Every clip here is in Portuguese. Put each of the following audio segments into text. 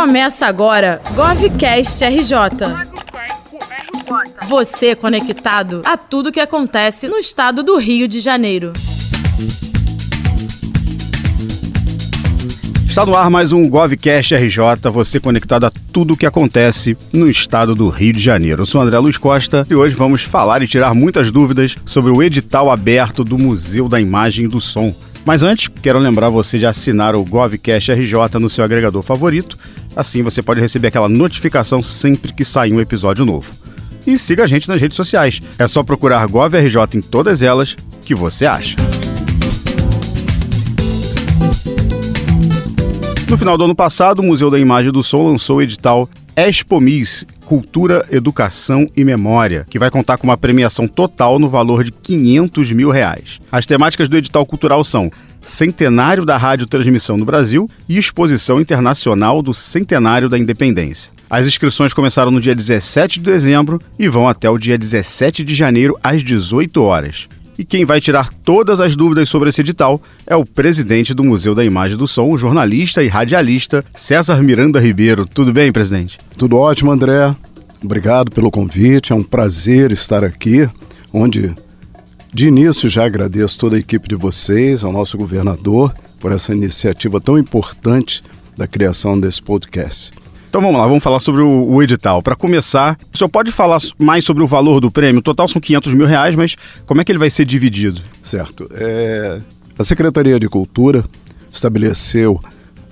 Começa agora GovCast RJ. Você conectado a tudo que acontece no estado do Rio de Janeiro. Está no ar mais um GovCast RJ, você conectado a tudo o que acontece no estado do Rio de Janeiro. Eu sou André Luiz Costa e hoje vamos falar e tirar muitas dúvidas sobre o edital aberto do Museu da Imagem e do Som. Mas antes, quero lembrar você de assinar o GovCast RJ no seu agregador favorito, assim você pode receber aquela notificação sempre que sair um episódio novo. E siga a gente nas redes sociais, é só procurar GovRJ em todas elas que você acha. No final do ano passado, o Museu da Imagem do Som lançou o edital Expomis Cultura, Educação e Memória, que vai contar com uma premiação total no valor de 500 mil reais. As temáticas do edital cultural são Centenário da Radiotransmissão no Brasil e Exposição Internacional do Centenário da Independência. As inscrições começaram no dia 17 de dezembro e vão até o dia 17 de janeiro às 18 horas. E quem vai tirar todas as dúvidas sobre esse edital é o presidente do Museu da Imagem do Som, jornalista e radialista César Miranda Ribeiro. Tudo bem, presidente? Tudo ótimo, André. Obrigado pelo convite. É um prazer estar aqui, onde de início já agradeço toda a equipe de vocês, ao nosso governador, por essa iniciativa tão importante da criação desse podcast. Então vamos lá, vamos falar sobre o, o edital. Para começar, o senhor pode falar mais sobre o valor do prêmio? O total são 500 mil reais, mas como é que ele vai ser dividido? Certo. É, a Secretaria de Cultura estabeleceu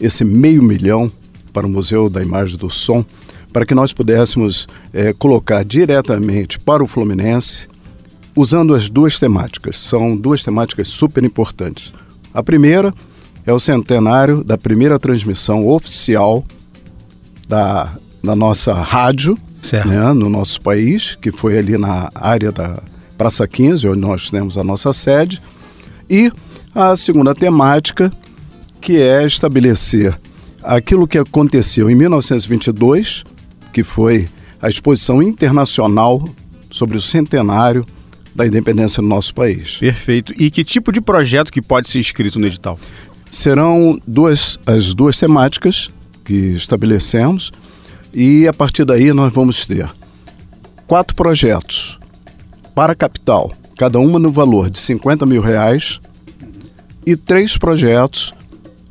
esse meio milhão para o Museu da Imagem do Som, para que nós pudéssemos é, colocar diretamente para o Fluminense, usando as duas temáticas. São duas temáticas super importantes. A primeira é o centenário da primeira transmissão oficial da, da nossa rádio né, no nosso país, que foi ali na área da Praça 15, onde nós temos a nossa sede. E a segunda temática, que é estabelecer aquilo que aconteceu em 1922, que foi a exposição internacional sobre o centenário da independência do nosso país. Perfeito. E que tipo de projeto que pode ser inscrito no edital? Serão duas, as duas temáticas que estabelecemos e a partir daí nós vamos ter quatro projetos para a capital, cada uma no valor de 50 mil reais e três projetos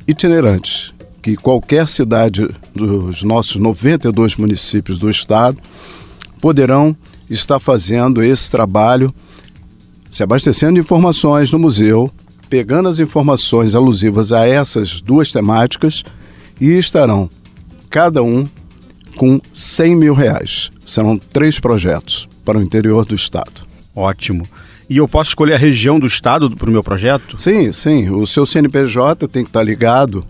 itinerantes que qualquer cidade dos nossos 92 municípios do estado poderão estar fazendo esse trabalho, se abastecendo de informações no museu, pegando as informações alusivas a essas duas temáticas e estarão cada um com 100 mil reais. Serão três projetos para o interior do estado. Ótimo. E eu posso escolher a região do estado para o meu projeto? Sim, sim. O seu CNPJ tem que estar ligado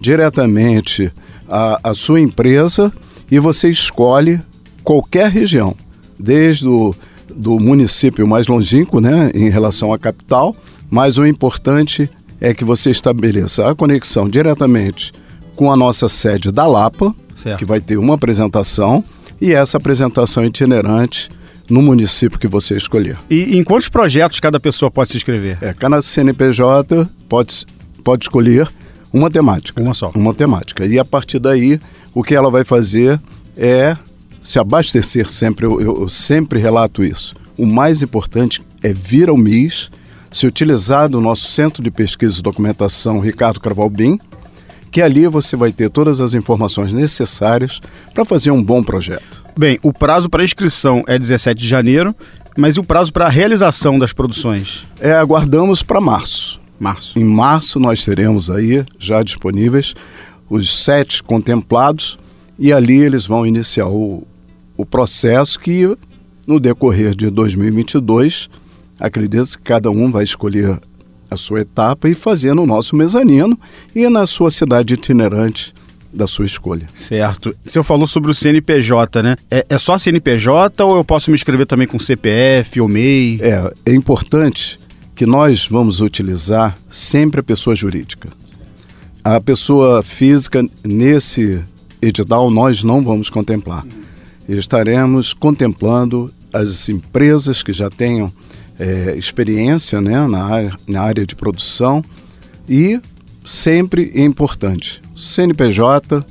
diretamente à, à sua empresa e você escolhe qualquer região, desde o do município mais longínquo, né, em relação à capital, mas o importante é que você estabeleça a conexão diretamente com a nossa sede da Lapa, certo. que vai ter uma apresentação, e essa apresentação itinerante no município que você escolher. E em quantos projetos cada pessoa pode se inscrever? É, cada CNPJ pode, pode escolher uma temática. Uma só. Uma temática. E a partir daí, o que ela vai fazer é se abastecer sempre. Eu, eu sempre relato isso. O mais importante é vir ao MIS, se utilizar do nosso Centro de Pesquisa e Documentação Ricardo Carvalbim, que ali você vai ter todas as informações necessárias para fazer um bom projeto. Bem, o prazo para inscrição é 17 de janeiro, mas e o prazo para a realização das produções? É, aguardamos para março. Março. Em março nós teremos aí já disponíveis os sete contemplados e ali eles vão iniciar o, o processo que no decorrer de 2022 acredito que cada um vai escolher a sua etapa e fazendo o nosso mezanino e na sua cidade itinerante da sua escolha. Certo. O senhor falou sobre o CNPJ, né? É, é só CNPJ ou eu posso me inscrever também com CPF ou MEI? É, é importante que nós vamos utilizar sempre a pessoa jurídica. A pessoa física, nesse edital, nós não vamos contemplar. Estaremos contemplando as empresas que já tenham é, experiência né, na, área, na área de produção e sempre é importante, CNPJ,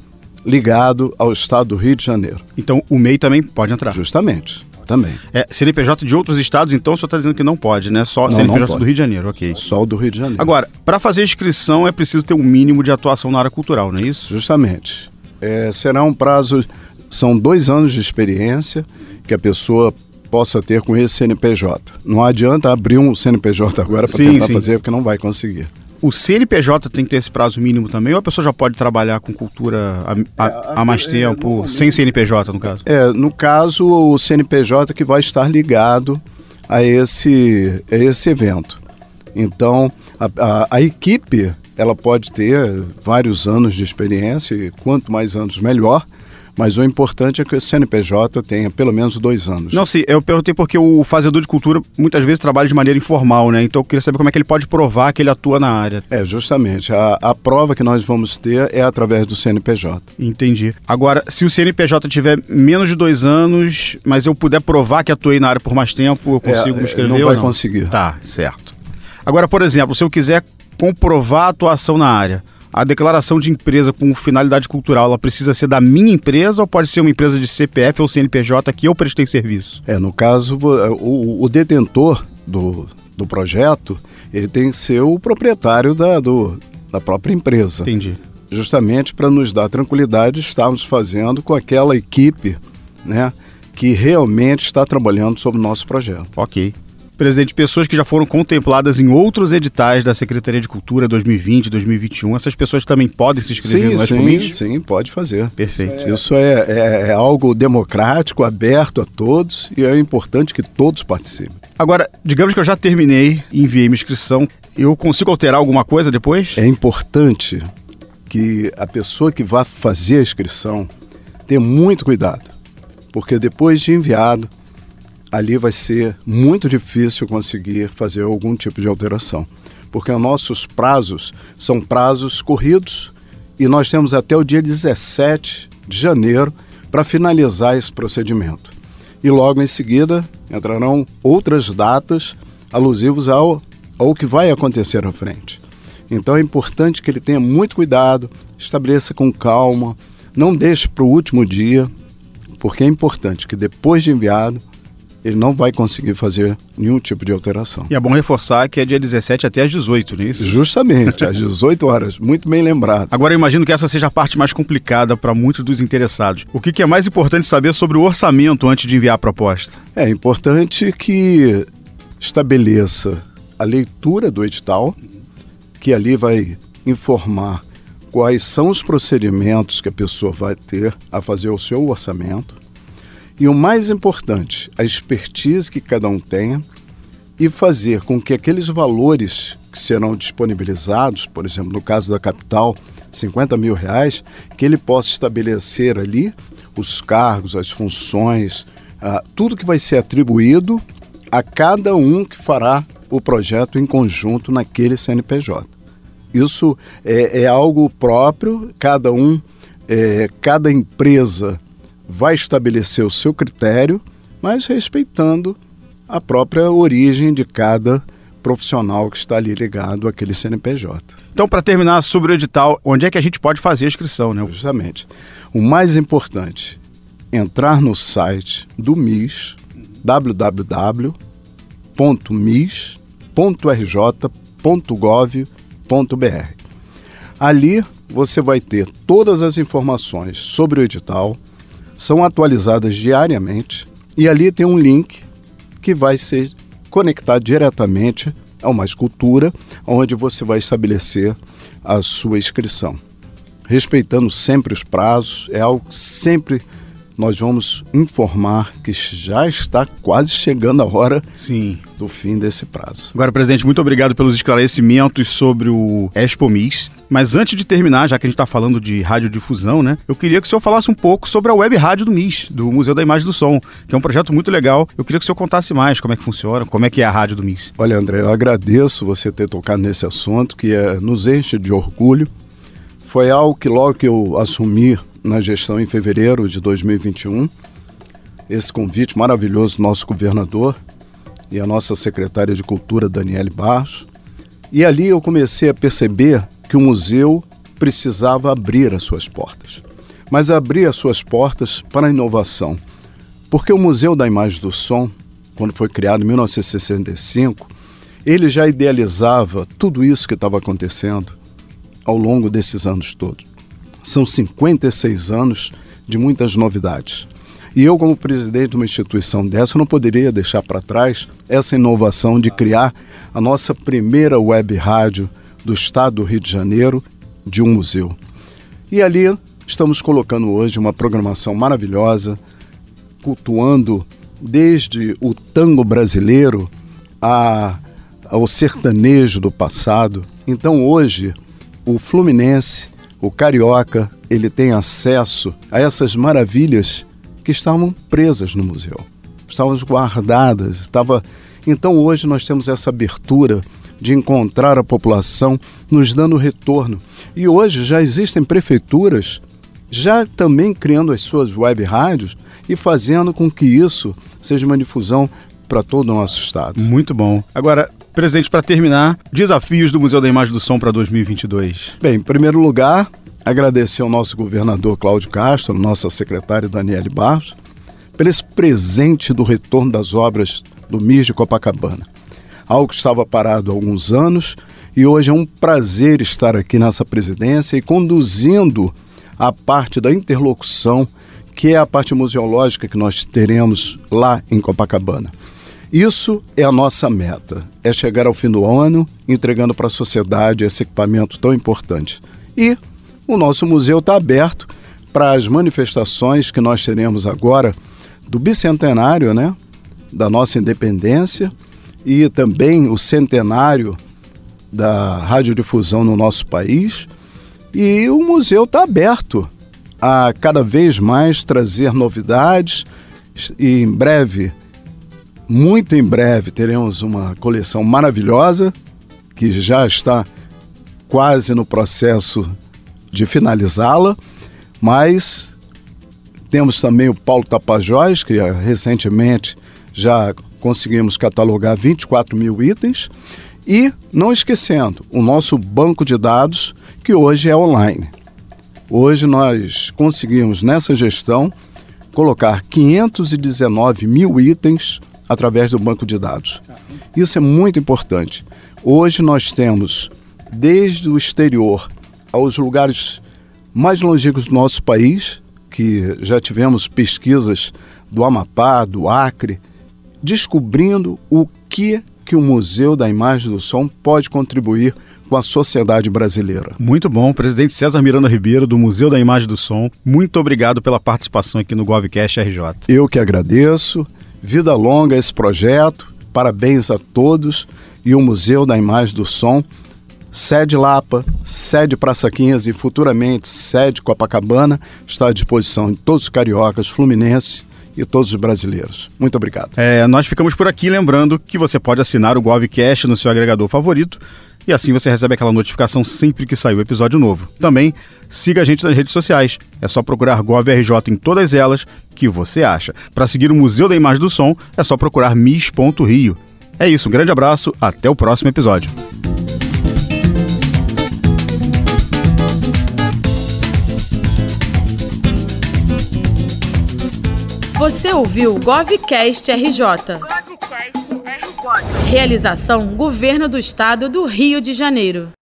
ligado ao estado do Rio de Janeiro. Então o MEI também pode entrar? Justamente. Também. É, CNPJ de outros estados, então, o senhor está dizendo que não pode, né? Só Não, CNPJ não do Rio de Janeiro, ok. Só o do Rio de Janeiro. Agora, para fazer inscrição é preciso ter um mínimo de atuação na área cultural, não é isso? Justamente. É, será um prazo, são dois anos de experiência que a pessoa possa ter com esse CNPJ. Não adianta abrir um CNPJ agora para tentar sim. fazer, porque não vai conseguir. O CNPJ tem que ter esse prazo mínimo também, ou a pessoa já pode trabalhar com cultura há, há- há mais é, tempo, normalmente- sem CNPJ, no caso? É, no caso, o CNPJ que vai estar ligado a esse, a esse evento. Então, a, a- a equipe ela pode ter vários anos de experiência, e quanto mais anos, melhor. Mas o importante é que o CNPJ tenha pelo menos dois anos. Não, sim, eu perguntei porque o fazedor de cultura muitas vezes trabalha de maneira informal, né? Então eu queria saber como é que ele pode provar que ele atua na área. É, justamente. A, a prova que nós vamos ter é através do CNPJ. Entendi. Agora, se o CNPJ tiver menos de dois anos, mas eu puder provar que atuei na área por mais tempo, eu consigo É, me inscrever não vai não? conseguir. Tá, certo. Agora, por exemplo, se eu quiser comprovar a atuação na área, a declaração de empresa com finalidade cultural, ela precisa ser da minha empresa ou pode ser uma empresa de CPF ou CNPJ que eu prestei serviço? É, no caso, vo- o, o detentor do, do projeto, ele tem que ser o proprietário da, do, da própria empresa. Entendi. Justamente para nos dar tranquilidade, estamos fazendo com aquela equipe né, que realmente está trabalhando sobre o nosso projeto. Ok. Presidente, pessoas que já foram contempladas em outros editais da Secretaria de Cultura 2020, 2021, essas pessoas também podem se inscrever Sim, no sim, sim, pode fazer. Perfeito. Isso é, é- é algo democrático, aberto a todos e é importante que todos participem. Agora, digamos que eu já terminei enviei minha inscrição. Eu consigo alterar alguma coisa depois? É importante que a pessoa que vai fazer a inscrição tenha muito cuidado, porque depois de enviado, ali vai ser muito difícil conseguir fazer algum tipo de alteração, porque os nossos prazos são prazos corridos e nós temos até o dia 17 de janeiro para finalizar esse procedimento. E logo em seguida entrarão outras datas alusivas ao, ao que vai acontecer à frente. Então é importante que ele tenha muito cuidado, estabeleça com calma, não deixe para o último dia, porque é importante que depois de enviado ele não vai conseguir fazer nenhum tipo de alteração. E é bom reforçar que é dia 17 até às 18, não é isso? Justamente, às 18 horas, muito bem lembrado. Agora eu imagino que essa seja a parte mais complicada para muitos dos interessados. O que que é mais importante saber sobre o orçamento antes de enviar a proposta? É importante que estabeleça a leitura do edital, que ali vai informar quais são os procedimentos que a pessoa vai ter a fazer o seu orçamento. E o mais importante, a expertise que cada um tenha e fazer com que aqueles valores que serão disponibilizados, por exemplo, no caso da capital, 50 mil reais, que ele possa estabelecer ali os cargos, as funções, ah, tudo que vai ser atribuído a cada um que fará o projeto em conjunto naquele CNPJ. Isso é, é algo próprio, cada um, é, cada empresa vai estabelecer o seu critério, mas respeitando a própria origem de cada profissional que está ali ligado àquele CNPJ. Então, para terminar sobre o edital, onde é que a gente pode fazer a inscrição, né? Justamente. O mais importante, entrar no site do MIS, www.mis.rj.gov.br. Ali você vai ter todas as informações sobre o edital, são atualizadas diariamente e ali tem um link que vai ser conectado diretamente ao Mais Cultura, onde você vai estabelecer a sua inscrição. Respeitando sempre os prazos, é algo que sempre nós vamos informar que já está quase chegando a hora Sim. do fim desse prazo. Agora, presidente, muito obrigado pelos esclarecimentos sobre o Expomis. Mas antes de terminar, já que a gente está falando de radiodifusão, né? Eu queria que o senhor falasse um pouco sobre a web rádio do MIS, do Museu da Imagem do Som, que é um projeto muito legal. Eu queria que o senhor contasse mais como é que funciona, como é que é a rádio do MIS. Olha, André, eu agradeço você ter tocado nesse assunto que é, nos enche de orgulho. Foi algo que logo que eu assumi na gestão em fevereiro de 2021, esse convite maravilhoso do nosso governador e a nossa secretária de Cultura, Daniele Barros. E ali eu comecei a perceber que o museu precisava abrir as suas portas. mas abrir as suas portas para a inovação. Porque o Museu da Imagem do Som, quando foi criado em 1965, ele já idealizava tudo isso que estava acontecendo ao longo desses anos todos. São 56 anos de muitas novidades. E eu, como presidente de uma instituição dessa, não poderia deixar para trás essa inovação de criar a nossa primeira web rádio do estado do Rio de Janeiro de um museu. E ali estamos colocando hoje uma programação maravilhosa, cultuando desde o tango brasileiro a, ao sertanejo do passado. Então hoje o Fluminense, o carioca, ele tem acesso a essas maravilhas que estavam presas no museu, estavam guardadas, estava. Então hoje nós temos essa abertura de encontrar a população nos dando retorno. E hoje já existem prefeituras já também criando as suas web rádios e fazendo com que isso seja uma difusão para todo o nosso estado. Muito bom. Agora, presidente, para terminar, desafios do Museu da Imagem do Som para 2022. Bem, em primeiro lugar, agradecer ao nosso governador Cláudio Castro, nossa secretária Daniele Barros, pelo esse presente do retorno das obras do MIS de Copacabana. Algo que estava parado há alguns anos e hoje é um prazer estar aqui nessa presidência e conduzindo a parte da interlocução, que é a parte museológica que nós teremos lá em Copacabana. Isso é a nossa meta, é chegar ao fim do ano entregando para a sociedade esse equipamento tão importante. E o nosso museu está aberto para as manifestações que nós teremos agora do bicentenário, né, da nossa independência e também o centenário da radiodifusão no nosso país. E o museu está aberto a cada vez mais trazer novidades e em breve, muito em breve, teremos uma coleção maravilhosa que já está quase no processo de finalizá-la, mas temos também o Paulo Tapajós, que recentemente já conseguimos catalogar 24 mil itens, e não esquecendo o nosso banco de dados, que hoje é online. Hoje nós conseguimos nessa gestão colocar 519 mil itens através do banco de dados. Isso é muito importante. Hoje nós temos, desde o exterior aos lugares mais longínquos do nosso país, que já tivemos pesquisas do Amapá, do Acre, descobrindo o que que o Museu da Imagem do Som pode contribuir com a sociedade brasileira. Muito bom, presidente César Miranda Ribeiro do Museu da Imagem do Som. Muito obrigado pela participação aqui no Govcast RJ. Eu que agradeço. Vida longa esse projeto. Parabéns a todos e o Museu da Imagem do Som Sede Lapa, sede Praça 15 e futuramente sede Copacabana está à disposição de todos os cariocas, fluminenses e todos os brasileiros. Muito obrigado. É, nós ficamos por aqui lembrando que você pode assinar o Govcast no seu agregador favorito e assim você recebe aquela notificação sempre que sair o episódio novo. Também siga a gente nas redes sociais. É só procurar GovRJ em todas elas que você acha. Para seguir o Museu da Imagem do Som, é só procurar mis.rio. É isso, um grande abraço, até o próximo episódio. Você ouviu o Govcast RJ. Realização Governo do Estado do Rio de Janeiro.